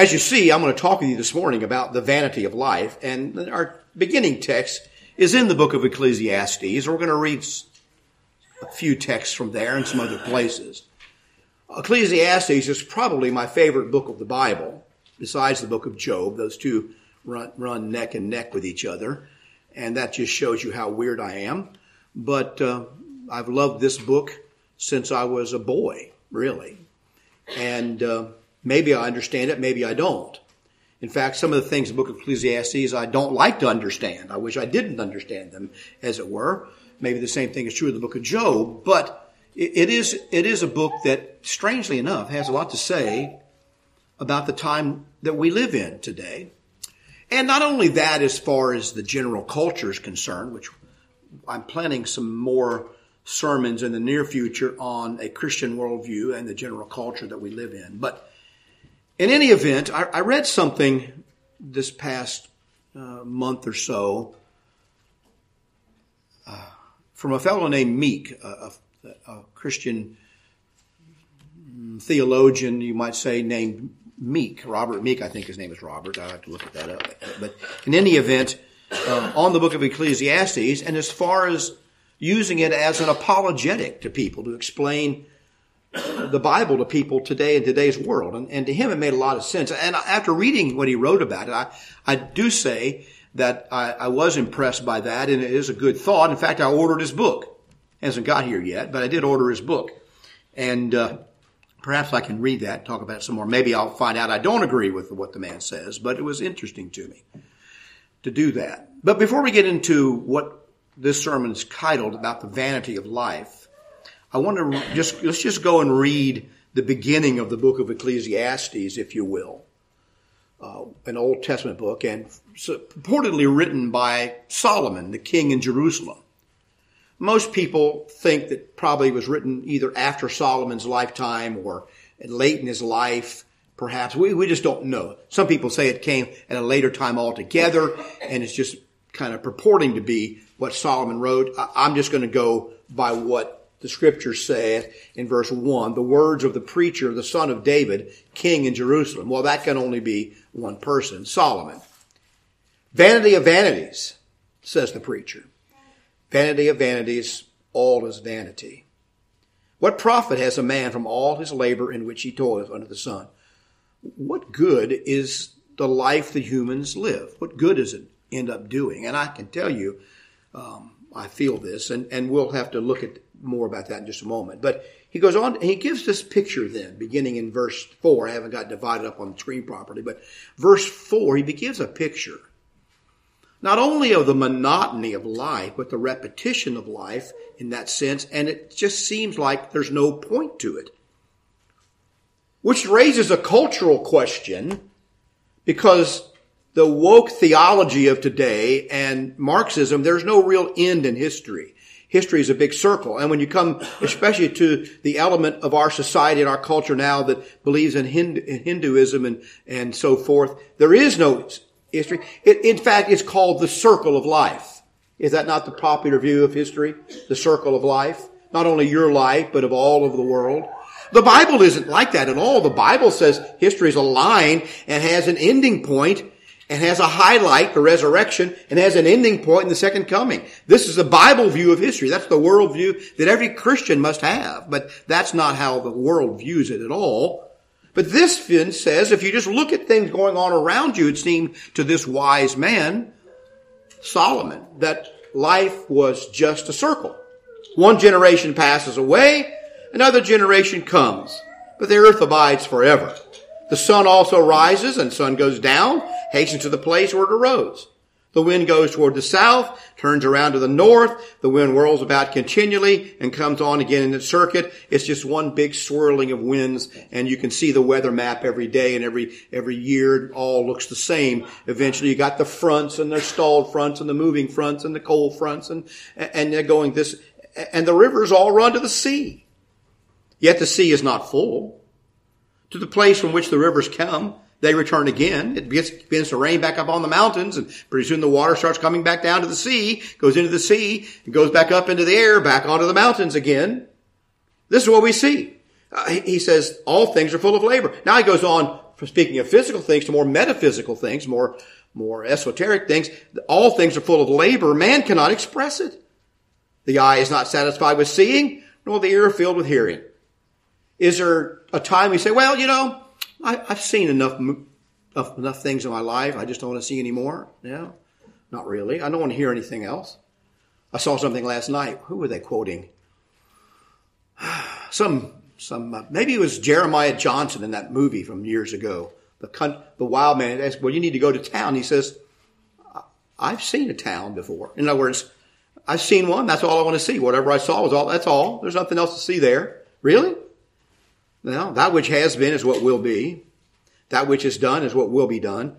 As you see, I'm going to talk with you this morning about the vanity of life, and our beginning text is in the book of Ecclesiastes. We're going to read a few texts from there and some other places. Ecclesiastes is probably my favorite book of the Bible, besides the book of Job. Those two run, run neck and neck with each other, and that just shows you how weird I am. But uh, I've loved this book since I was a boy, really. And uh, maybe I understand it, maybe I don't. In fact, some of the things in the book of Ecclesiastes I don't like to understand. I wish I didn't understand them, as it were. Maybe the same thing is true of the book of Job, but it is, it is a book that, strangely enough, has a lot to say about the time that we live in today. And not only that, as far as the general culture is concerned, which I'm planning some more sermons in the near future on a Christian worldview and the general culture that we live in. But in any event, I, I read something this past uh, month or so uh, from a fellow named Meek, a, a, a, Christian theologian, you might say, named Meek. Robert Meek, I think his name is Robert. I have to look at that up. But in any event, uh, on the book of Ecclesiastes, and as far as using it as an apologetic to people to explain the Bible to people today in today's world. And, and, to him, it made a lot of sense. And after reading what he wrote about it, I, I do say that I, I was impressed by that, and it is a good thought. In fact, I ordered his book. hasn't got here yet, but I did order his book. And uh, perhaps I can read that talk about it some more. Maybe I'll find out I don't agree with what the man says, but it was interesting to me to do that. But before we get into what this sermon is titled about the vanity of life, I want to just, let's just go and read the beginning of the book of Ecclesiastes, if you will. Uh, an Old Testament book and purportedly written by Solomon, the king in Jerusalem. Most people think that probably was written either after Solomon's lifetime or late in his life, perhaps. We, we just don't know. Some people say it came at a later time altogether and it's just kind of purporting to be what Solomon wrote. I'm just going to go by what the scripture saith in verse 1, the words of the preacher, the son of David, king in Jerusalem. Well, that can only be one person, Solomon. Vanity of vanities, says the preacher. Vanity of vanities, all is vanity. What profit has a man from all his labor in which he toileth under the sun? What good is the life that humans live? What good does it end up doing? And I can tell you, um, I feel this, and, and we'll have to look at more about that in just a moment. But he goes on, he gives this picture then, beginning in verse 4. I haven't got divided up on the screen properly, but verse 4, he gives a picture not only of the monotony of life, but the repetition of life in that sense, and it just seems like there's no point to it. Which raises a cultural question because the woke theology of today and Marxism, there's no real end in history. History is a big circle. And when you come, especially to the element of our society and our culture now that believes in Hinduism and, and so forth, there is no history. It, in fact, it's called the circle of life. Is that not the popular view of history? The circle of life? Not only your life, but of all of the world. The Bible isn't like that at all. The Bible says history is a line and has an ending point and has a highlight, the resurrection, and has an ending point in the second coming. This is the Bible view of history. That's the worldview that every Christian must have. But that's not how the world views it at all. But this Finn says, if you just look at things going on around you, it seemed to this wise man, Solomon, that life was just a circle. One generation passes away, another generation comes, but the earth abides forever. The sun also rises and sun goes down, hastens to the place where it arose. The wind goes toward the south, turns around to the north. The wind whirls about continually and comes on again in its circuit. It's just one big swirling of winds and you can see the weather map every day and every, every year. It all looks the same. Eventually you got the fronts and their stalled fronts and the moving fronts and the cold fronts and, and they're going this, and the rivers all run to the sea. Yet the sea is not full to the place from which the rivers come. They return again. It begins to rain back up on the mountains and pretty soon the water starts coming back down to the sea, goes into the sea, and goes back up into the air, back onto the mountains again. This is what we see. Uh, he says all things are full of labor. Now he goes on from speaking of physical things to more metaphysical things, more, more esoteric things. All things are full of labor. Man cannot express it. The eye is not satisfied with seeing, nor the ear filled with hearing. Is there a time we say, well, you know, I, have seen enough, enough things in my life. I just don't want to see any more. Yeah. Not really. I don't want to hear anything else. I saw something last night. Who were they quoting? Some, some, uh, maybe it was Jeremiah Johnson in that movie from years ago. The, the wild man asked, well, you need to go to town. He says, I've seen a town before. In other words, I've seen one. That's all I want to see. Whatever I saw was all, that's all. There's nothing else to see there. Really? Well, that which has been is what will be. That which is done is what will be done.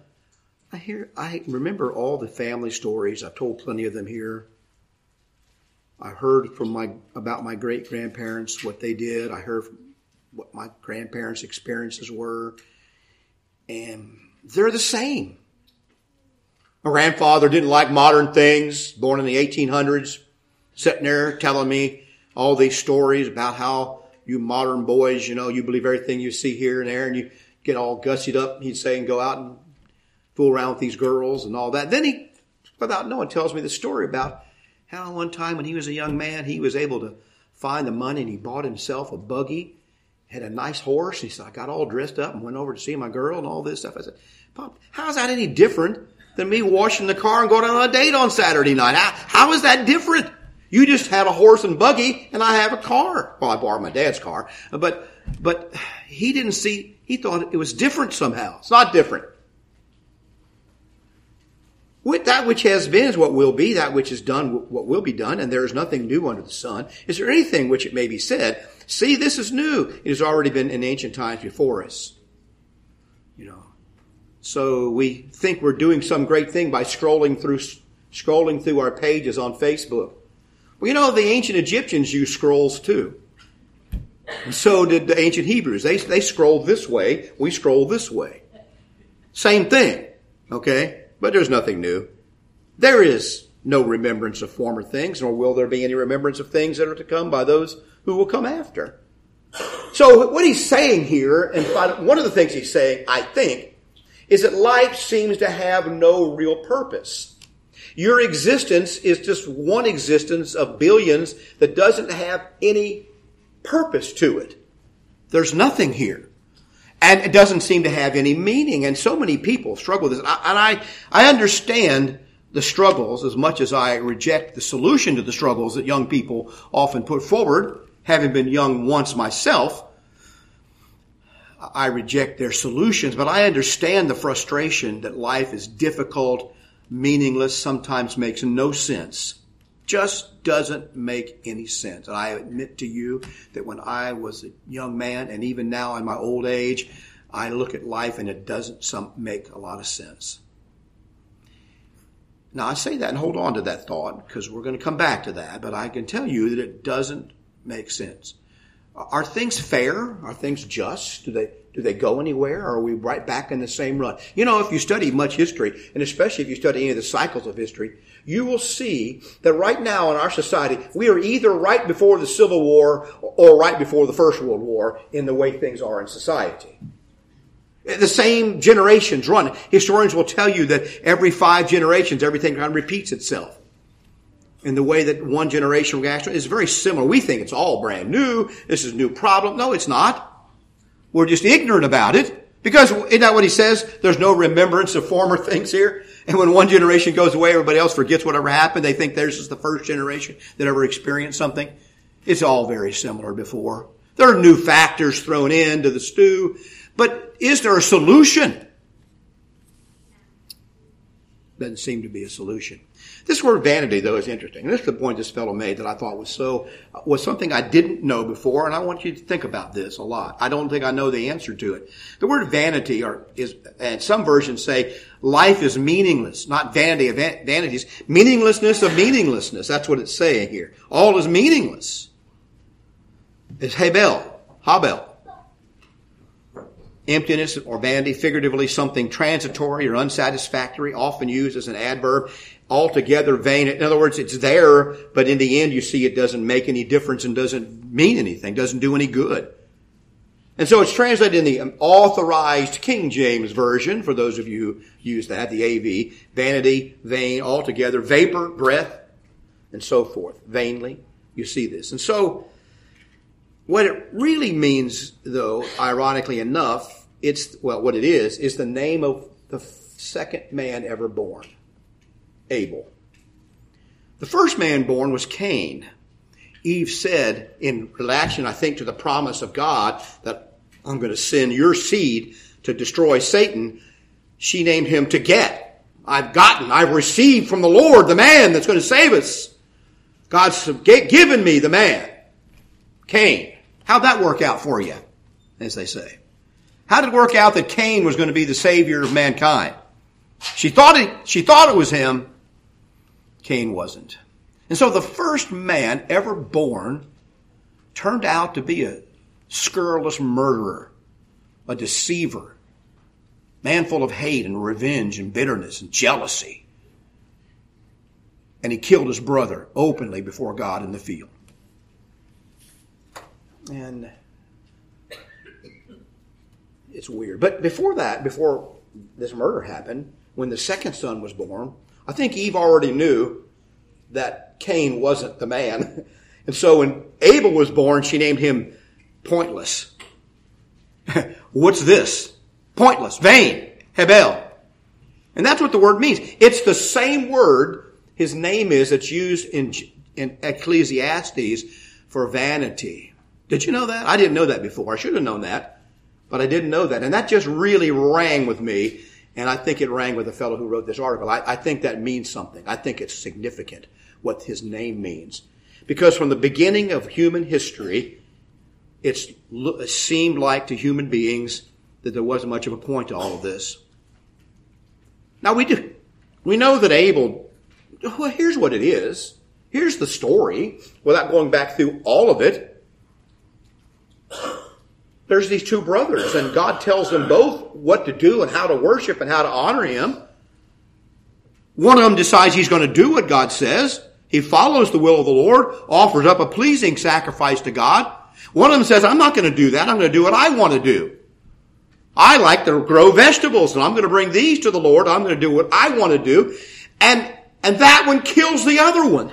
I hear, I remember all the family stories. I've told plenty of them here. I heard from my, about my great grandparents, what they did. I heard what my grandparents' experiences were. And they're the same. My grandfather didn't like modern things, born in the 1800s, sitting there telling me all these stories about how you modern boys, you know, you believe everything you see here and there and you get all gussied up, he'd say, and go out and fool around with these girls and all that. Then he, without knowing, tells me the story about how one time when he was a young man, he was able to find the money and he bought himself a buggy, had a nice horse. He said, I got all dressed up and went over to see my girl and all this stuff. I said, Pop, how's that any different than me washing the car and going on a date on Saturday night? How, how is that different? You just had a horse and buggy and I have a car. Well, I borrowed my dad's car, but, but he didn't see, he thought it was different somehow. It's not different. With that which has been is what will be, that which is done, what will be done, and there is nothing new under the sun. Is there anything which it may be said, see, this is new. It has already been in ancient times before us. You know. So we think we're doing some great thing by scrolling through, scrolling through our pages on Facebook. Well, you know, the ancient Egyptians used scrolls too. And so did the ancient Hebrews. They, they scrolled this way, we scroll this way. Same thing. Okay? But there's nothing new. There is no remembrance of former things, nor will there be any remembrance of things that are to come by those who will come after. So what he's saying here, and one of the things he's saying, I think, is that life seems to have no real purpose. Your existence is just one existence of billions that doesn't have any purpose to it. There's nothing here. And it doesn't seem to have any meaning. And so many people struggle with this. And I, I understand the struggles as much as I reject the solution to the struggles that young people often put forward, having been young once myself. I reject their solutions, but I understand the frustration that life is difficult meaningless, sometimes makes no sense. Just doesn't make any sense. And I admit to you that when I was a young man and even now in my old age, I look at life and it doesn't some, make a lot of sense. Now I say that and hold on to that thought because we're going to come back to that, but I can tell you that it doesn't make sense. Are things fair? Are things just? Do they do they go anywhere or are we right back in the same rut? You know, if you study much history, and especially if you study any of the cycles of history, you will see that right now in our society, we are either right before the Civil War or right before the First World War in the way things are in society. The same generations run. Historians will tell you that every five generations, everything kind of repeats itself. And the way that one generation reacts is very similar. We think it's all brand new. This is a new problem. No, it's not. We're just ignorant about it. Because isn't that what he says? There's no remembrance of former things here. And when one generation goes away, everybody else forgets whatever happened. They think theirs is the first generation that ever experienced something. It's all very similar before. There are new factors thrown into the stew. But is there a solution? Doesn't seem to be a solution. This word vanity, though, is interesting. And this is the point this fellow made that I thought was so, was something I didn't know before, and I want you to think about this a lot. I don't think I know the answer to it. The word vanity, or is, and some versions say, life is meaningless, not vanity of vanities, meaninglessness of meaninglessness. That's what it's saying here. All is meaningless. It's Hebel, Habel. Emptiness or vanity, figuratively something transitory or unsatisfactory, often used as an adverb altogether vain. In other words, it's there, but in the end you see it doesn't make any difference and doesn't mean anything, doesn't do any good. And so it's translated in the authorized King James Version, for those of you who use that, the AV. Vanity, vain, altogether, vapor, breath, and so forth. Vainly. You see this. And so, what it really means, though, ironically enough, it's, well, what it is, is the name of the second man ever born. Abel. The first man born was Cain. Eve said, in relation, I think, to the promise of God that I'm going to send your seed to destroy Satan, she named him to get. I've gotten, I've received from the Lord the man that's going to save us. God's given me the man. Cain. How'd that work out for you? As they say. How did it work out that Cain was going to be the savior of mankind? She thought it, she thought it was him. Cain wasn't. And so the first man ever born turned out to be a scurrilous murderer, a deceiver, man full of hate and revenge and bitterness and jealousy. And he killed his brother openly before God in the field. And it's weird. But before that, before this murder happened, when the second son was born, I think Eve already knew that Cain wasn't the man. And so when Abel was born, she named him pointless. What's this? Pointless, vain, Hebel. And that's what the word means. It's the same word his name is that's used in, in Ecclesiastes for vanity. Did you know that? I didn't know that before. I should have known that, but I didn't know that. And that just really rang with me and I think it rang with the fellow who wrote this article. I, I think that means something. I think it's significant what his name means. Because from the beginning of human history, it seemed like to human beings that there wasn't much of a point to all of this. Now we do, we know that Abel, well, here's what it is. Here's the story without going back through all of it there's these two brothers, and God tells them both what to do and how to worship and how to honor Him. One of them decides he's going to do what God says. He follows the will of the Lord, offers up a pleasing sacrifice to God. One of them says, I'm not going to do that. I'm going to do what I want to do. I like to grow vegetables and I'm going to bring these to the Lord. I'm going to do what I want to do. And, and that one kills the other one.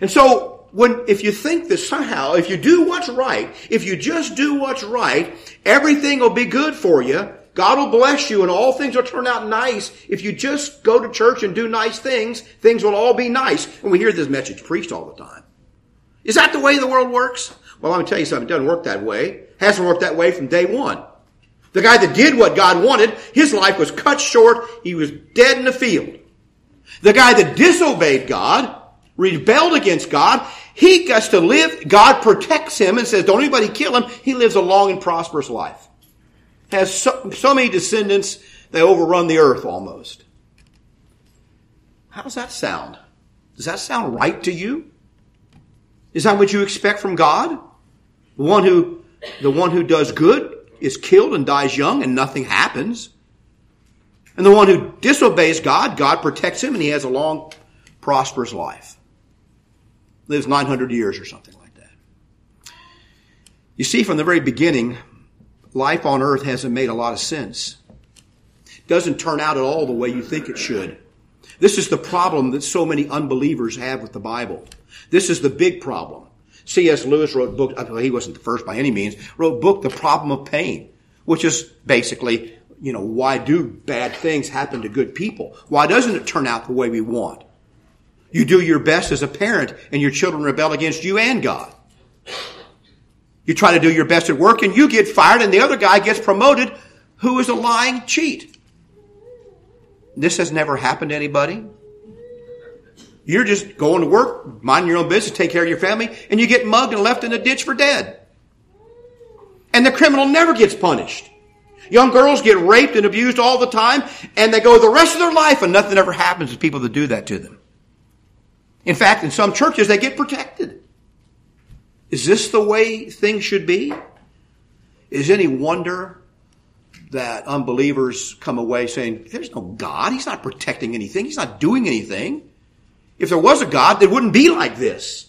And so when, if you think that somehow, if you do what's right, if you just do what's right, everything will be good for you. God will bless you and all things will turn out nice. If you just go to church and do nice things, things will all be nice. And we hear this message preached all the time. Is that the way the world works? Well, I'm going to tell you something. It doesn't work that way. It Hasn't worked that way from day one. The guy that did what God wanted, his life was cut short. He was dead in the field. The guy that disobeyed God, rebelled against God, he gets to live. God protects him and says, don't anybody kill him. He lives a long and prosperous life. Has so, so many descendants, they overrun the earth almost. How does that sound? Does that sound right to you? Is that what you expect from God? The one who, the one who does good is killed and dies young and nothing happens. And the one who disobeys God, God protects him and he has a long, prosperous life lives 900 years or something like that. You see, from the very beginning, life on earth hasn't made a lot of sense. It doesn't turn out at all the way you think it should. This is the problem that so many unbelievers have with the Bible. This is the big problem. C.S. Lewis wrote book, uh, well, he wasn't the first by any means, wrote book, The Problem of Pain, which is basically, you know, why do bad things happen to good people? Why doesn't it turn out the way we want? You do your best as a parent and your children rebel against you and God. You try to do your best at work and you get fired and the other guy gets promoted who is a lying cheat. This has never happened to anybody. You're just going to work, mind your own business, take care of your family, and you get mugged and left in a ditch for dead. And the criminal never gets punished. Young girls get raped and abused all the time, and they go the rest of their life and nothing ever happens to people that do that to them. In fact, in some churches, they get protected. Is this the way things should be? Is any wonder that unbelievers come away saying, there's no God. He's not protecting anything. He's not doing anything. If there was a God, it wouldn't be like this.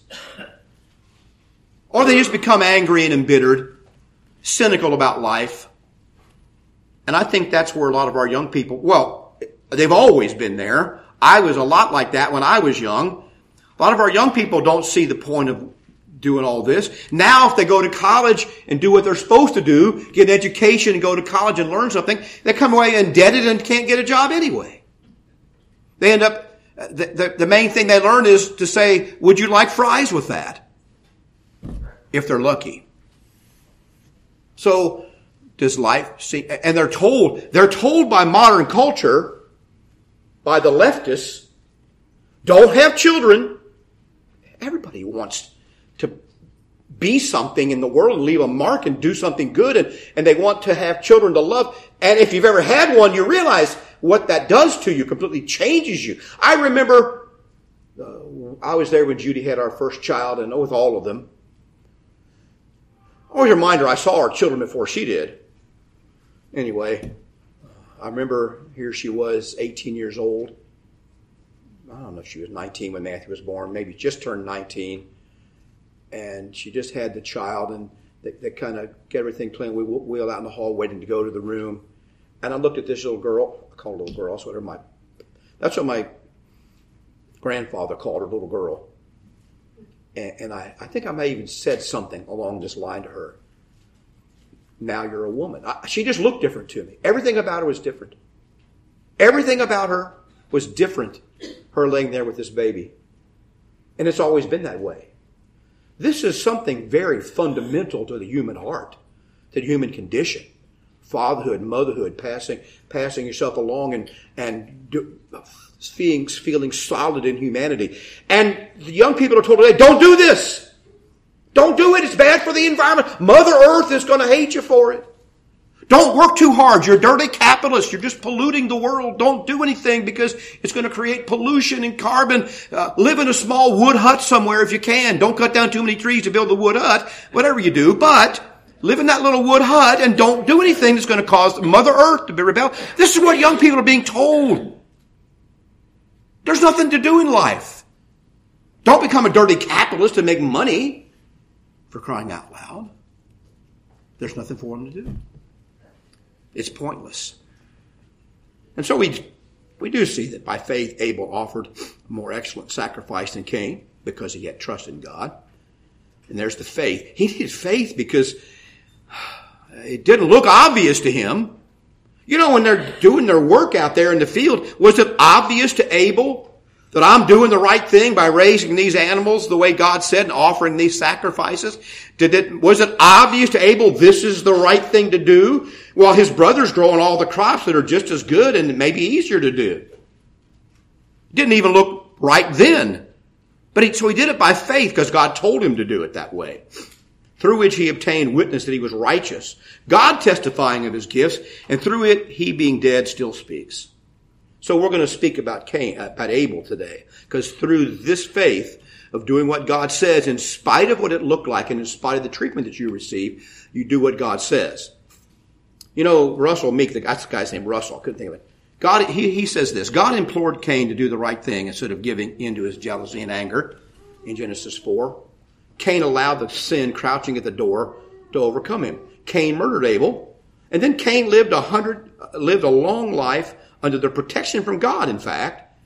Or they just become angry and embittered cynical about life. And I think that's where a lot of our young people, well, they've always been there. I was a lot like that when I was young. A lot of our young people don't see the point of doing all this. Now, if they go to college and do what they're supposed to do, get an education and go to college and learn something, they come away indebted and can't get a job anyway. They end up, the, the, the main thing they learn is to say, would you like fries with that? If they're lucky. So, does life see, and they're told, they're told by modern culture, by the leftists, don't have children. Everybody wants to be something in the world and leave a mark and do something good and, and they want to have children to love. And if you've ever had one, you realize what that does to you, completely changes you. I remember, uh, I was there when Judy had our first child and with all of them. Always a reminder, I saw our children before she did. Anyway, I remember here she was, 18 years old. I don't know if she was 19 when Matthew was born, maybe just turned 19 and she just had the child, and they, they kind of get everything clean. We wheeled out in the hall, waiting to go to the room, and I looked at this little girl. I call her little girl. That's what my that's what my grandfather called her, little girl. And, and I, I think I may even said something along this line to her. Now you're a woman. I, she just looked different to me. Everything about her was different. Everything about her was different. Her laying there with this baby. And it's always been that way. This is something very fundamental to the human heart, to the human condition. Fatherhood, motherhood, passing, passing yourself along and, and do, feeling, feeling solid in humanity. And the young people are told today, don't do this. Don't do it. It's bad for the environment. Mother Earth is going to hate you for it. Don't work too hard. You're dirty capitalist. You're just polluting the world. Don't do anything because it's going to create pollution and carbon. Uh, live in a small wood hut somewhere if you can. Don't cut down too many trees to build the wood hut. Whatever you do, but live in that little wood hut and don't do anything that's going to cause Mother Earth to be rebel. This is what young people are being told. There's nothing to do in life. Don't become a dirty capitalist to make money for crying out loud. There's nothing for them to do. It's pointless. And so we, we do see that by faith Abel offered a more excellent sacrifice than Cain because he had trust in God. And there's the faith. He needed faith because it didn't look obvious to him. You know, when they're doing their work out there in the field, was it obvious to Abel that I'm doing the right thing by raising these animals the way God said and offering these sacrifices? Did it, was it obvious to Abel this is the right thing to do? While his brother's growing all the crops that are just as good and maybe easier to do. Didn't even look right then. But he, so he did it by faith because God told him to do it that way. Through which he obtained witness that he was righteous. God testifying of his gifts, and through it he being dead still speaks. So we're going to speak about Cain, about Abel today, because through this faith of doing what God says, in spite of what it looked like, and in spite of the treatment that you receive, you do what God says. You know, Russell Meek, that's the guy's name, Russell. I couldn't think of it. God, he, he says this. God implored Cain to do the right thing instead of giving into his jealousy and anger in Genesis 4. Cain allowed the sin crouching at the door to overcome him. Cain murdered Abel. And then Cain lived a hundred, lived a long life under the protection from God, in fact,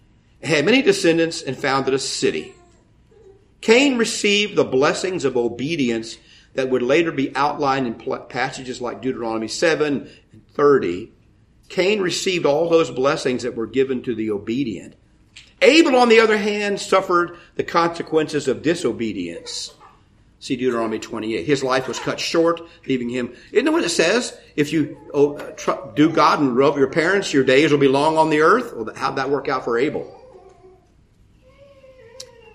had many descendants and founded a city. Cain received the blessings of obedience that would later be outlined in passages like Deuteronomy 7 and 30. Cain received all those blessings that were given to the obedient. Abel, on the other hand, suffered the consequences of disobedience. See Deuteronomy 28. His life was cut short, leaving him. Isn't that what it says? If you oh, do God and love your parents, your days will be long on the earth. Well, how'd that work out for Abel?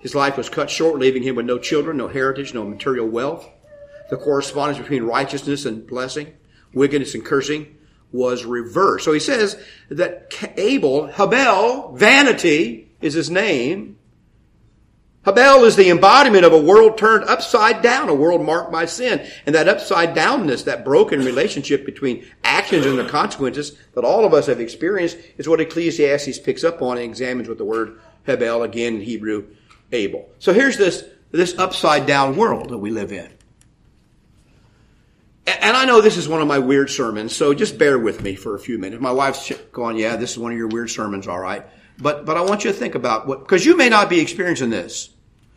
His life was cut short, leaving him with no children, no heritage, no material wealth. The correspondence between righteousness and blessing, wickedness and cursing was reversed. So he says that Abel, Habel, vanity is his name, Habel is the embodiment of a world turned upside down, a world marked by sin. And that upside downness, that broken relationship between actions and the consequences that all of us have experienced is what Ecclesiastes picks up on and examines with the word Habel, again in Hebrew, Abel. So here's this, this upside down world that we live in. and I know this is one of my weird sermons, so just bear with me for a few minutes. My wife's going, yeah, this is one of your weird sermons, all right. But, but I want you to think about what, because you may not be experiencing this.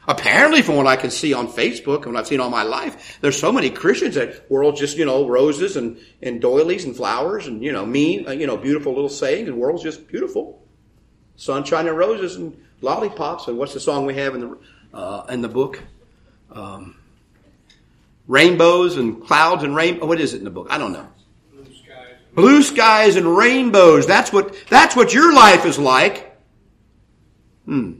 Apparently, from what I can see on Facebook and what I've seen all my life, there's so many Christians that world just, you know, roses and, and doilies and flowers and, you know, mean, uh, you know, beautiful little sayings and world's just beautiful. Sunshine and roses and lollipops and what's the song we have in the, uh, in the book? Um, rainbows and clouds and rain. What is it in the book? I don't know. Blue skies. Blue skies and rainbows. That's what, that's what your life is like. Hmm.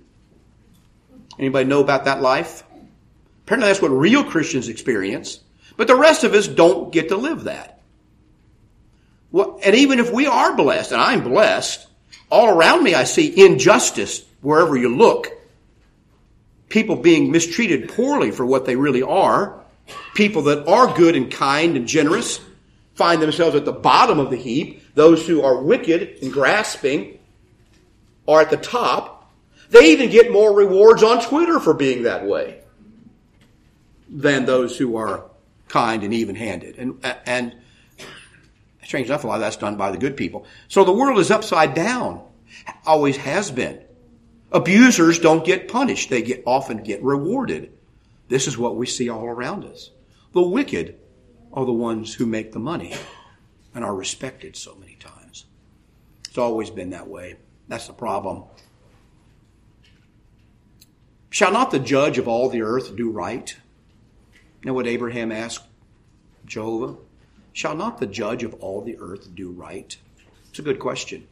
Anybody know about that life? Apparently that's what real Christians experience. But the rest of us don't get to live that. Well, and even if we are blessed, and I'm blessed, all around me I see injustice wherever you look. People being mistreated poorly for what they really are. People that are good and kind and generous find themselves at the bottom of the heap. Those who are wicked and grasping are at the top. They even get more rewards on Twitter for being that way than those who are kind and even handed. And, and strange enough, a lot of that's done by the good people. So the world is upside down. Always has been. Abusers don't get punished. They get, often get rewarded. This is what we see all around us. The wicked are the ones who make the money and are respected so many times. It's always been that way. That's the problem. Shall not the judge of all the earth do right? Know what Abraham asked Jehovah? Shall not the judge of all the earth do right? It's a good question.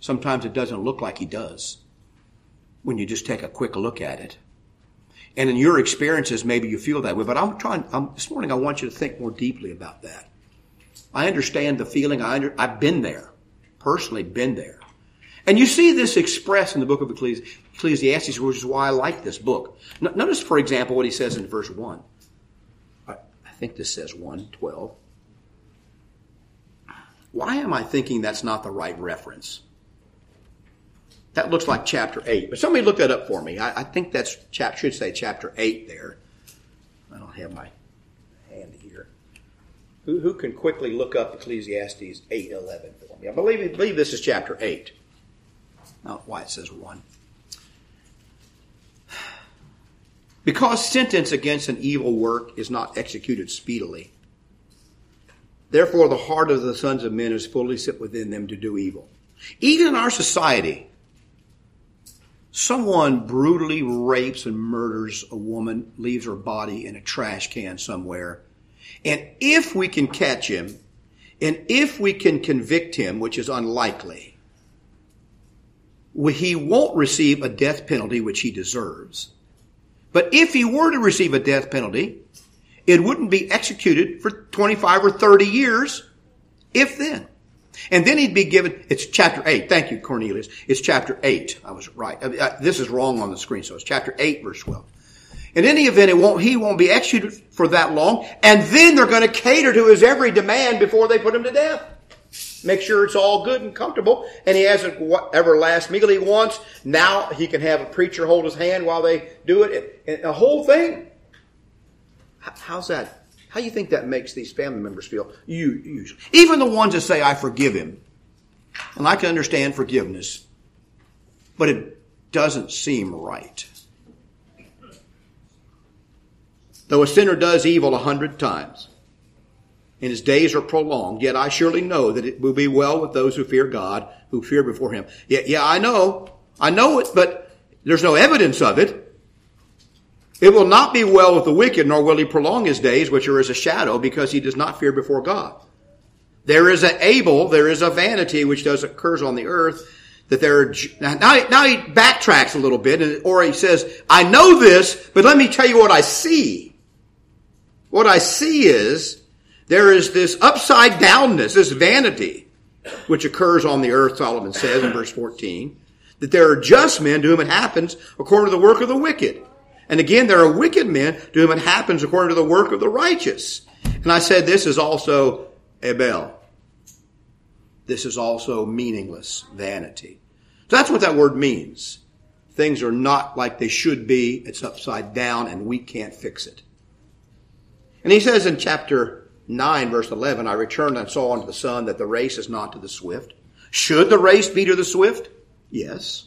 Sometimes it doesn't look like he does when you just take a quick look at it. And in your experiences, maybe you feel that way. But I'm trying, I'm, this morning, I want you to think more deeply about that. I understand the feeling. I under, I've been there, personally been there. And you see this expressed in the book of Ecclesiastes, which is why I like this book. Notice, for example, what he says in verse 1. I think this says 1, 12. Why am I thinking that's not the right reference? That looks like chapter 8. But somebody look that up for me. I, I think that's chap, should say chapter 8 there. I don't have my hand here. Who, who can quickly look up Ecclesiastes 8, 11 for me? I believe, believe this is chapter 8. Not why it says 1. Because sentence against an evil work is not executed speedily. Therefore, the heart of the sons of men is fully set within them to do evil. Even in our society, someone brutally rapes and murders a woman, leaves her body in a trash can somewhere. And if we can catch him, and if we can convict him, which is unlikely, he won't receive a death penalty which he deserves. But if he were to receive a death penalty, it wouldn't be executed for 25 or 30 years, if then. And then he'd be given, it's chapter 8. Thank you, Cornelius. It's chapter 8. I was right. Uh, this is wrong on the screen, so it's chapter 8, verse 12. In any event, it won't, he won't be executed for that long, and then they're going to cater to his every demand before they put him to death. Make sure it's all good and comfortable, and he has whatever last meal he wants. Now he can have a preacher hold his hand while they do it. And the whole thing. How's that? How do you think that makes these family members feel? You even the ones that say, "I forgive him," and I can understand forgiveness, but it doesn't seem right. Though a sinner does evil a hundred times, and his days are prolonged, yet I surely know that it will be well with those who fear God, who fear before him. Yeah, yeah, I know. I know it, but there's no evidence of it. It will not be well with the wicked, nor will he prolong his days, which are as a shadow, because he does not fear before God. There is an Abel, there is a vanity which does occurs on the earth, that there are, now, now he backtracks a little bit, or he says, I know this, but let me tell you what I see. What I see is, there is this upside downness, this vanity, which occurs on the earth, Solomon says in verse 14, that there are just men to whom it happens according to the work of the wicked. And again, there are wicked men to whom it happens according to the work of the righteous. And I said this is also Abel. This is also meaningless vanity. So that's what that word means. Things are not like they should be. It's upside down and we can't fix it. And he says in chapter 9 verse 11, I returned and saw unto the sun that the race is not to the swift. Should the race be to the swift? Yes.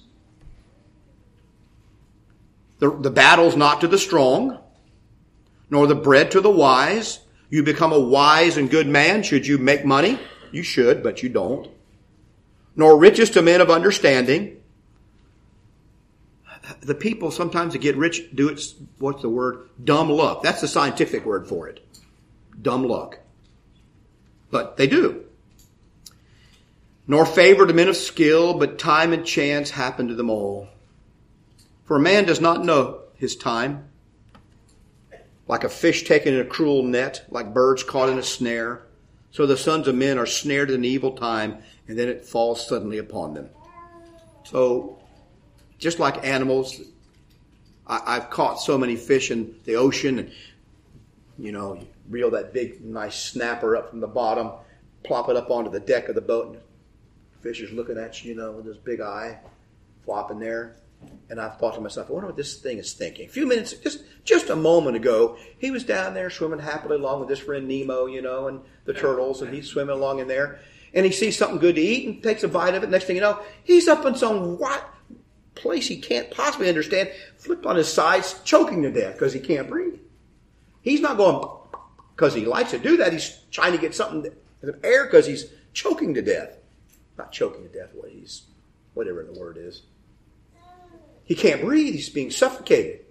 The, the battle's not to the strong, nor the bread to the wise. You become a wise and good man. Should you make money? You should, but you don't. Nor riches to men of understanding. The people sometimes get rich do it, what's the word? Dumb luck. That's the scientific word for it. Dumb luck. But they do. Nor favor to men of skill, but time and chance happen to them all. For a man does not know his time. Like a fish taken in a cruel net, like birds caught in a snare, so the sons of men are snared in an evil time, and then it falls suddenly upon them. So, just like animals, I, have caught so many fish in the ocean, and you know, reel that big, nice snapper up from the bottom, plop it up onto the deck of the boat, and the fish is looking at you, you know, with his big eye flopping there. And I thought to myself, I wonder what this thing is thinking. A few minutes, just just a moment ago, he was down there swimming happily along with his friend Nemo, you know, and the turtles, and he's swimming along in there. And he sees something good to eat and takes a bite of it. Next thing you know, he's up in some what place he can't possibly understand, flipped on his sides, choking to death because he can't breathe. He's not going because he likes to do that. He's trying to get something, air because he's choking to death. Not choking to death, what he's, whatever the word is. He can't breathe. He's being suffocated.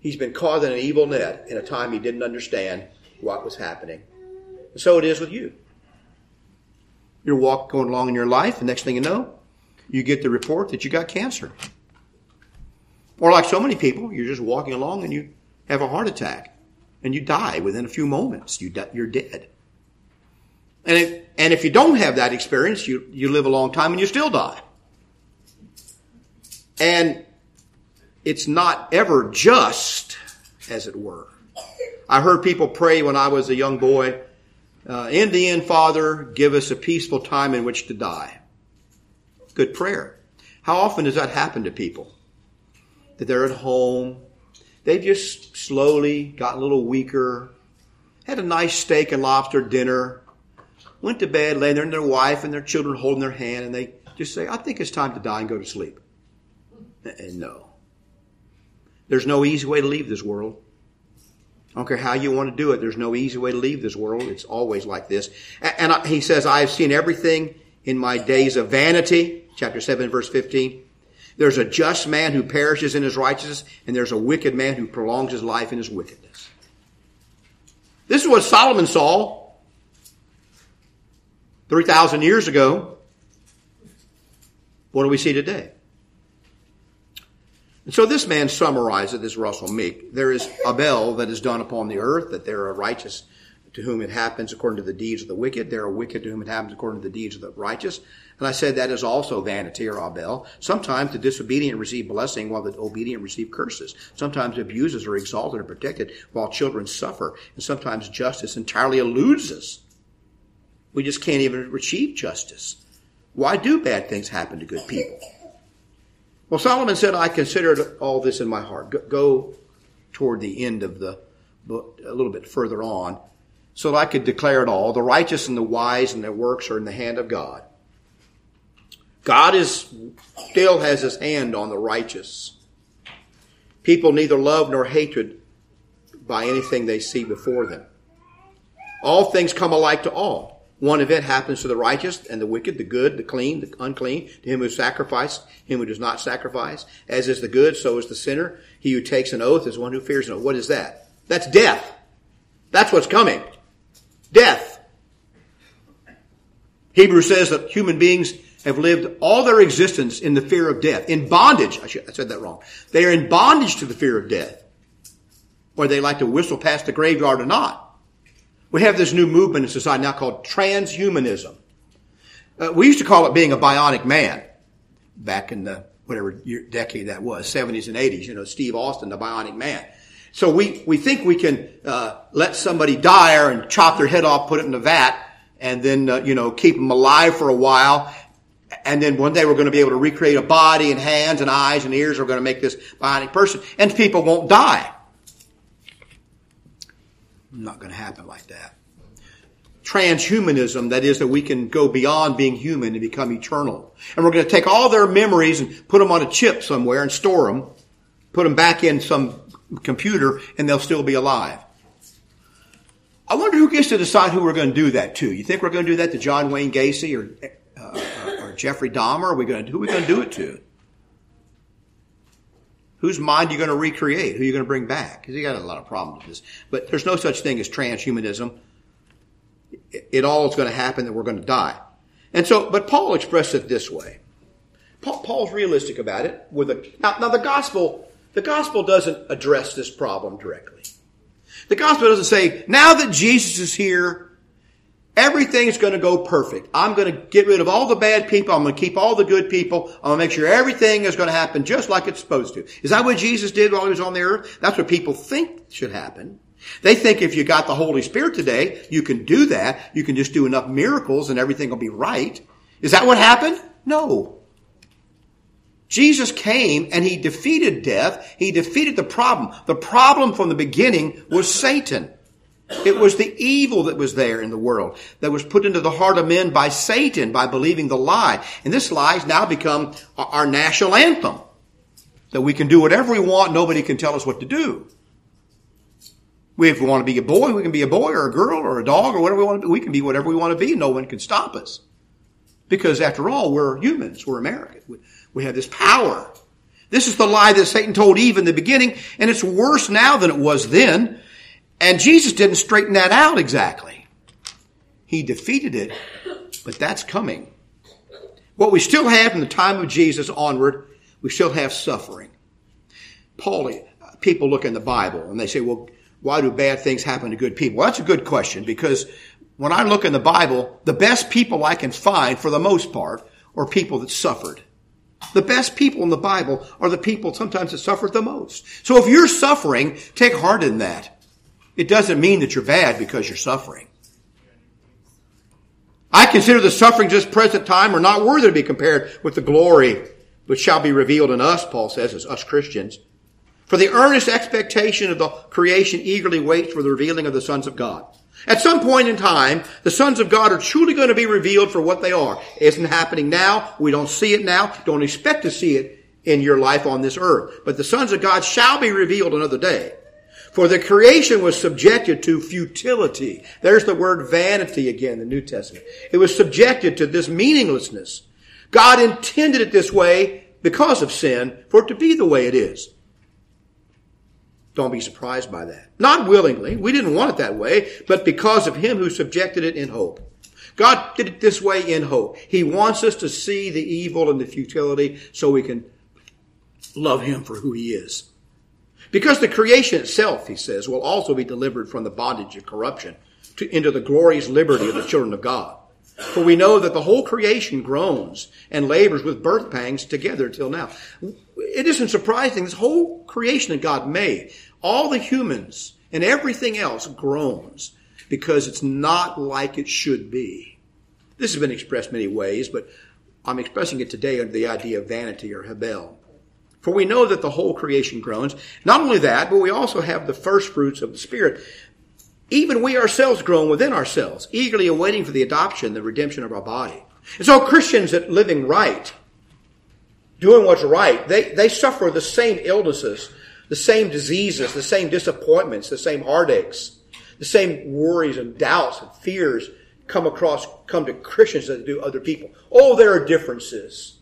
He's been caught in an evil net in a time he didn't understand what was happening. And so it is with you. You're walking going along in your life, and next thing you know, you get the report that you got cancer. Or like so many people, you're just walking along and you have a heart attack and you die within a few moments. You you're dead. And if, and if you don't have that experience, you, you live a long time and you still die. And it's not ever just, as it were. I heard people pray when I was a young boy, uh, in the end, Father, give us a peaceful time in which to die. Good prayer. How often does that happen to people? That they're at home, they've just slowly got a little weaker, had a nice steak and lobster dinner, went to bed, laying there, and their wife and their children holding their hand, and they just say, I think it's time to die and go to sleep. And no. There's no easy way to leave this world. I don't care how you want to do it. There's no easy way to leave this world. It's always like this. And he says, I have seen everything in my days of vanity. Chapter 7, verse 15. There's a just man who perishes in his righteousness, and there's a wicked man who prolongs his life in his wickedness. This is what Solomon saw 3,000 years ago. What do we see today? And so this man summarizes this Russell Meek. There is Abel that is done upon the earth, that there are righteous to whom it happens according to the deeds of the wicked. There are wicked to whom it happens according to the deeds of the righteous. And I said that is also vanity or Abel. Sometimes the disobedient receive blessing while the obedient receive curses. Sometimes abuses are exalted and protected while children suffer. And sometimes justice entirely eludes us. We just can't even achieve justice. Why do bad things happen to good people? Well, Solomon said, I considered all this in my heart. Go toward the end of the book, a little bit further on, so that I could declare it all. The righteous and the wise and their works are in the hand of God. God is, still has his hand on the righteous. People neither love nor hatred by anything they see before them. All things come alike to all. One event happens to the righteous and the wicked, the good, the clean, the unclean, to him who sacrifices, him who does not sacrifice. As is the good, so is the sinner. He who takes an oath is one who fears an oath. What is that? That's death. That's what's coming. Death. Hebrews says that human beings have lived all their existence in the fear of death, in bondage. I, should, I said that wrong. They are in bondage to the fear of death. Whether they like to whistle past the graveyard or not. We have this new movement in society now called transhumanism. Uh, we used to call it being a bionic man back in the whatever year, decade that was, 70s and 80s, you know, Steve Austin, the bionic man. So we, we think we can uh, let somebody die and chop their head off, put it in a vat, and then, uh, you know, keep them alive for a while. And then one day we're going to be able to recreate a body and hands and eyes and ears. We're going to make this bionic person. And people won't die. Not going to happen like that. Transhumanism, that is that we can go beyond being human and become eternal. And we're going to take all their memories and put them on a chip somewhere and store them, put them back in some computer, and they'll still be alive. I wonder who gets to decide who we're going to do that to. You think we're going to do that to John Wayne Gacy or, uh, or Jeffrey Dahmer? Are we going to, who are we going to do it to? Whose mind are you going to recreate? Who are you going to bring back? Because you got a lot of problems with this. But there's no such thing as transhumanism. It, all is going to happen that we're going to die. And so, but Paul expressed it this way. Paul, Paul's realistic about it. With a now, now the gospel, the gospel doesn't address this problem directly. The gospel doesn't say now that Jesus is here, Everything is going to go perfect. I'm going to get rid of all the bad people. I'm going to keep all the good people. I'm going to make sure everything is going to happen just like it's supposed to. Is that what Jesus did while he was on the earth? That's what people think should happen. They think if you got the Holy Spirit today, you can do that. You can just do enough miracles and everything will be right. Is that what happened? No. Jesus came and he defeated death. He defeated the problem. The problem from the beginning was Satan. It was the evil that was there in the world that was put into the heart of men by Satan by believing the lie. And this lie has now become our national anthem. That we can do whatever we want, nobody can tell us what to do. We, if we want to be a boy, we can be a boy or a girl or a dog or whatever we want to be. We can be whatever we want to be. No one can stop us. Because after all, we're humans. We're American. We, have this power. This is the lie that Satan told Eve in the beginning, and it's worse now than it was then. And Jesus didn't straighten that out exactly. He defeated it, but that's coming. What we still have from the time of Jesus onward, we still have suffering. Paul, people look in the Bible and they say, well, why do bad things happen to good people? Well, that's a good question because when I look in the Bible, the best people I can find for the most part are people that suffered. The best people in the Bible are the people sometimes that suffered the most. So if you're suffering, take heart in that. It doesn't mean that you're bad because you're suffering. I consider the sufferings of this present time are not worthy to be compared with the glory which shall be revealed in us, Paul says, as us Christians. For the earnest expectation of the creation eagerly waits for the revealing of the sons of God. At some point in time, the sons of God are truly going to be revealed for what they are. It isn't happening now. We don't see it now. Don't expect to see it in your life on this earth. But the sons of God shall be revealed another day. For the creation was subjected to futility. There's the word vanity again in the New Testament. It was subjected to this meaninglessness. God intended it this way because of sin for it to be the way it is. Don't be surprised by that. Not willingly. We didn't want it that way, but because of Him who subjected it in hope. God did it this way in hope. He wants us to see the evil and the futility so we can love Him for who He is. Because the creation itself, he says, will also be delivered from the bondage of corruption to, into the glorious liberty of the children of God. For we know that the whole creation groans and labors with birth pangs together till now. It isn't surprising. This whole creation that God made, all the humans and everything else groans because it's not like it should be. This has been expressed many ways, but I'm expressing it today under the idea of vanity or hebel. For we know that the whole creation groans. Not only that, but we also have the first fruits of the Spirit. Even we ourselves groan within ourselves, eagerly awaiting for the adoption, the redemption of our body. And so Christians that living right, doing what's right, they, they suffer the same illnesses, the same diseases, the same disappointments, the same heartaches, the same worries and doubts and fears come across, come to Christians that do other people. Oh, there are differences.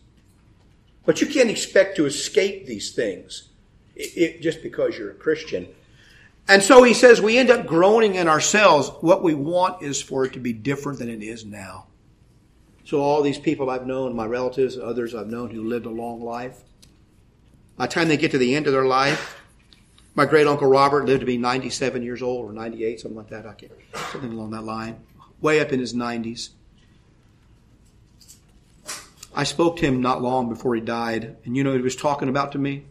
But you can't expect to escape these things it, it, just because you're a Christian. And so he says we end up groaning in ourselves. What we want is for it to be different than it is now. So all these people I've known, my relatives, others I've known who lived a long life, by the time they get to the end of their life, my great uncle Robert lived to be 97 years old or 98, something like that. I can't, something along that line. Way up in his 90s. I spoke to him not long before he died, and you know he was talking about to me?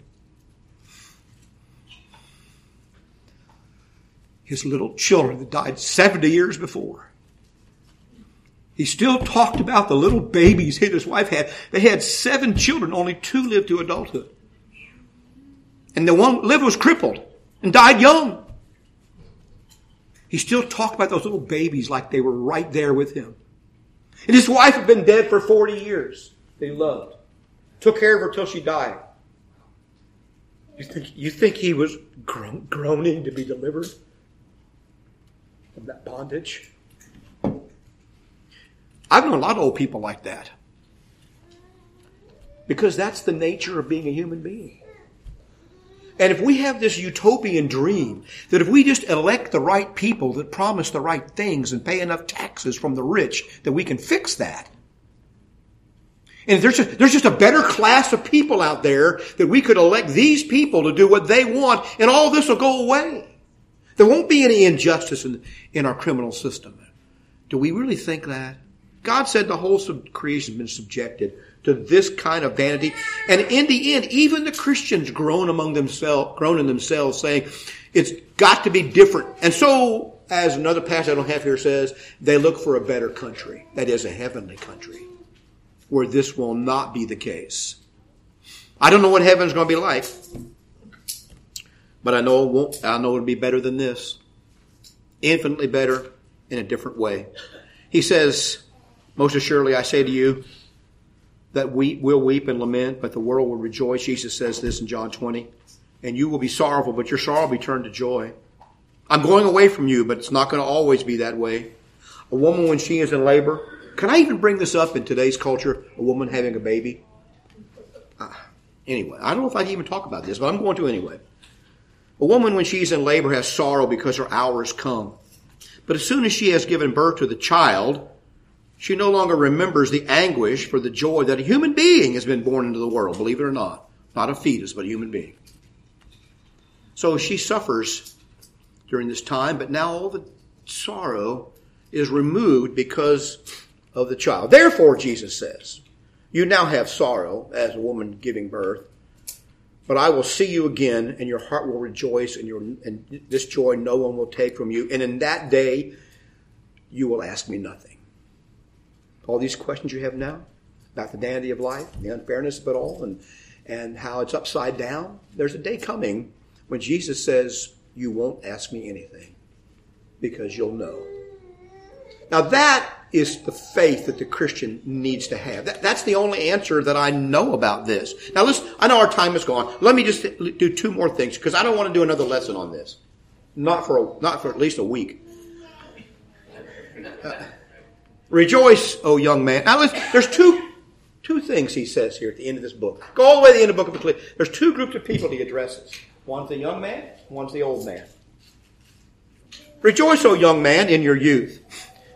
His little children that died 70 years before. He still talked about the little babies he and his wife had. They had seven children, only two lived to adulthood. And the one lived was crippled and died young. He still talked about those little babies like they were right there with him. And his wife had been dead for 40 years that he loved. Took care of her till she died. You think, you think he was groan, groaning to be delivered from that bondage? I've known a lot of old people like that. Because that's the nature of being a human being. And if we have this utopian dream that if we just elect the right people that promise the right things and pay enough taxes from the rich, that we can fix that. And there's just, there's just a better class of people out there that we could elect these people to do what they want and all this will go away. There won't be any injustice in, in our criminal system. Do we really think that? God said the whole creation has been subjected to this kind of vanity. And in the end, even the Christians groan among themselves, groan in themselves saying, it's got to be different. And so, as another passage I don't have here says, they look for a better country. That is a heavenly country where this will not be the case. I don't know what heaven's going to be like, but I know it won't, I know it'll be better than this. Infinitely better in a different way. He says, most assuredly I say to you, that we will weep and lament, but the world will rejoice. Jesus says this in John 20. And you will be sorrowful, but your sorrow will be turned to joy. I'm going away from you, but it's not going to always be that way. A woman, when she is in labor, can I even bring this up in today's culture? A woman having a baby? Uh, anyway, I don't know if I can even talk about this, but I'm going to anyway. A woman, when she's in labor, has sorrow because her hour has come. But as soon as she has given birth to the child, she no longer remembers the anguish for the joy that a human being has been born into the world, believe it or not. Not a fetus, but a human being. So she suffers during this time, but now all the sorrow is removed because of the child. Therefore, Jesus says, you now have sorrow as a woman giving birth, but I will see you again, and your heart will rejoice, and, your, and this joy no one will take from you. And in that day, you will ask me nothing all these questions you have now about the vanity of life, the unfairness of it all, and, and how it's upside down. There's a day coming when Jesus says, You won't ask me anything because you'll know. Now that is the faith that the Christian needs to have. That, that's the only answer that I know about this. Now listen, I know our time is gone. Let me just do two more things because I don't want to do another lesson on this. Not for a, not for at least a week. Uh, Rejoice, O young man. Now there's two, two things he says here at the end of this book. Go all the way to the end of the book of Ecclesiastes. There's two groups of people he addresses. One's the young man, one's the old man. Rejoice, O young man, in your youth.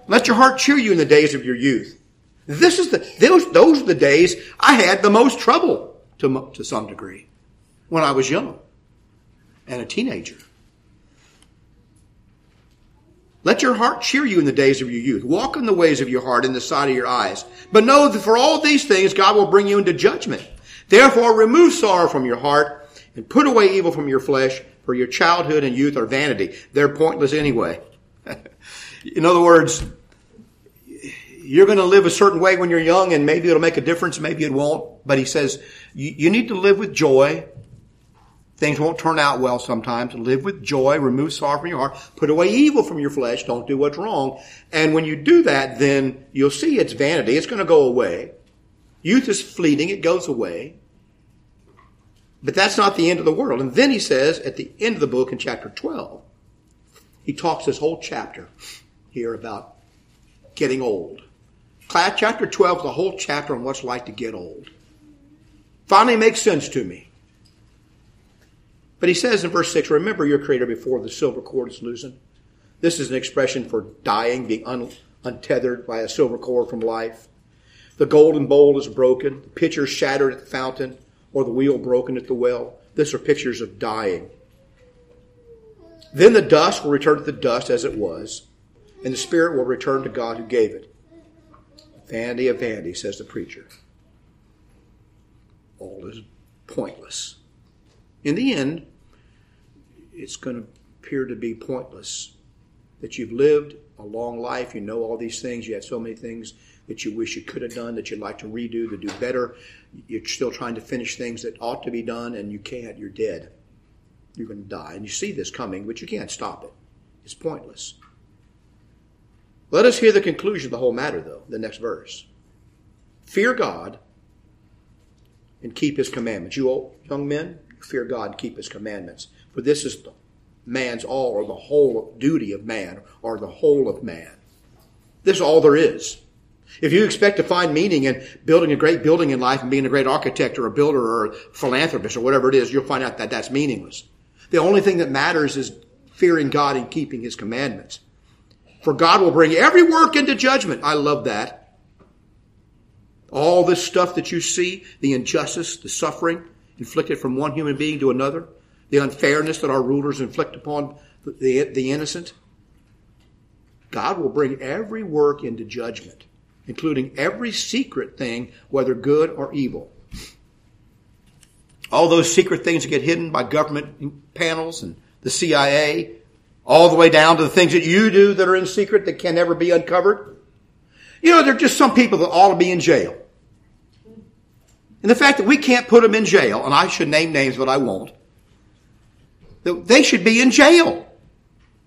Let your heart cheer you in the days of your youth. This is the, those, those are the days I had the most trouble to, to some degree when I was young and a teenager. Let your heart cheer you in the days of your youth. Walk in the ways of your heart in the sight of your eyes. But know that for all these things, God will bring you into judgment. Therefore, remove sorrow from your heart and put away evil from your flesh, for your childhood and youth are vanity. They're pointless anyway. in other words, you're going to live a certain way when you're young and maybe it'll make a difference, maybe it won't. But he says, you, need to live with joy Things won't turn out well sometimes. Live with joy, remove sorrow from your heart, put away evil from your flesh, don't do what's wrong. And when you do that, then you'll see it's vanity. It's going to go away. Youth is fleeting. It goes away. But that's not the end of the world. And then he says at the end of the book in chapter 12, he talks this whole chapter here about getting old. Chapter 12 is the whole chapter on what's like to get old. Finally makes sense to me. But he says in verse 6, remember your creator before the silver cord is loosened. This is an expression for dying, being un- untethered by a silver cord from life. The golden bowl is broken, the pitcher shattered at the fountain, or the wheel broken at the well. These are pictures of dying. Then the dust will return to the dust as it was, and the spirit will return to God who gave it. Vanity of vanity, says the preacher. All is pointless. In the end, it's going to appear to be pointless. That you've lived a long life, you know all these things, you have so many things that you wish you could have done, that you'd like to redo, to do better. You're still trying to finish things that ought to be done, and you can't. You're dead. You're going to die. And you see this coming, but you can't stop it. it. is pointless. Let us hear the conclusion of the whole matter, though, the next verse. Fear God and keep his commandments. You old, young men, fear God and keep his commandments. For this is man's all or the whole duty of man or the whole of man. This is all there is. If you expect to find meaning in building a great building in life and being a great architect or a builder or a philanthropist or whatever it is, you'll find out that that's meaningless. The only thing that matters is fearing God and keeping his commandments. For God will bring every work into judgment. I love that. All this stuff that you see, the injustice, the suffering inflicted from one human being to another, the unfairness that our rulers inflict upon the, the, innocent, God will bring every work into judgment, including every secret thing, whether good or evil. All those secret things that get hidden by government panels and the CIA all the way down to the things that you do that are in secret that can never be uncovered. You know, there are just some people that ought to be in jail. And the fact that we can't put them in jail, and I should name names, but I won't, they should be in jail.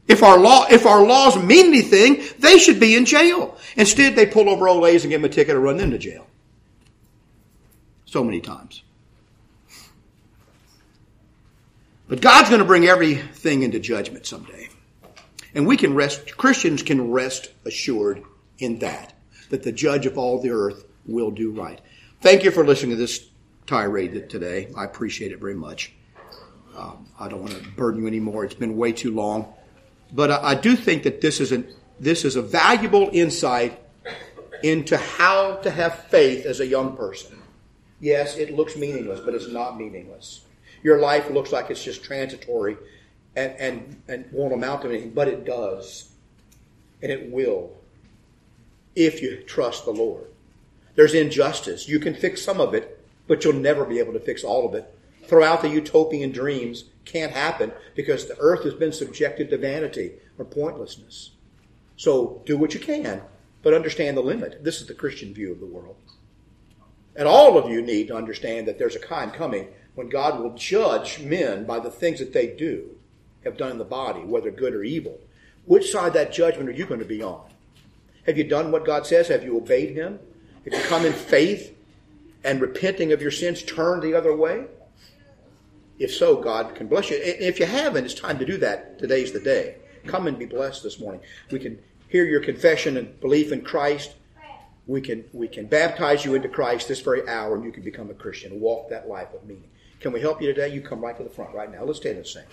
If our law, if our laws mean anything, they should be in jail. Instead, they pull over old ladies and give them a ticket and run them to jail. So many times. But God's going to bring everything into judgment someday. And we can rest, Christians can rest assured in that, that the judge of all the earth will do right. Thank you for listening to this tirade today. I appreciate it very much. Um, I don't want to burden you anymore. It's been way too long. But I, I do think that this is, an, this is a valuable insight into how to have faith as a young person. Yes, it looks meaningless, but it's not meaningless. Your life looks like it's just transitory and, and, and won't amount to anything, but it does. And it will if you trust the Lord. There's injustice. You can fix some of it, but you'll never be able to fix all of it. Throughout the utopian dreams can't happen because the earth has been subjected to vanity or pointlessness. So do what you can, but understand the limit. This is the Christian view of the world. And all of you need to understand that there's a time coming when God will judge men by the things that they do, have done in the body, whether good or evil. Which side of that judgment are you going to be on? Have you done what God says? Have you obeyed Him? Have you come in faith and repenting of your sins, turned the other way? If so, God can bless you. If you haven't, it's time to do that. Today's the day. Come and be blessed this morning. We can hear your confession and belief in Christ. We can, we can baptize you into Christ this very hour and you can become a Christian. Walk that life of meaning. Can we help you today? You come right to the front right now. Let's stand and sing.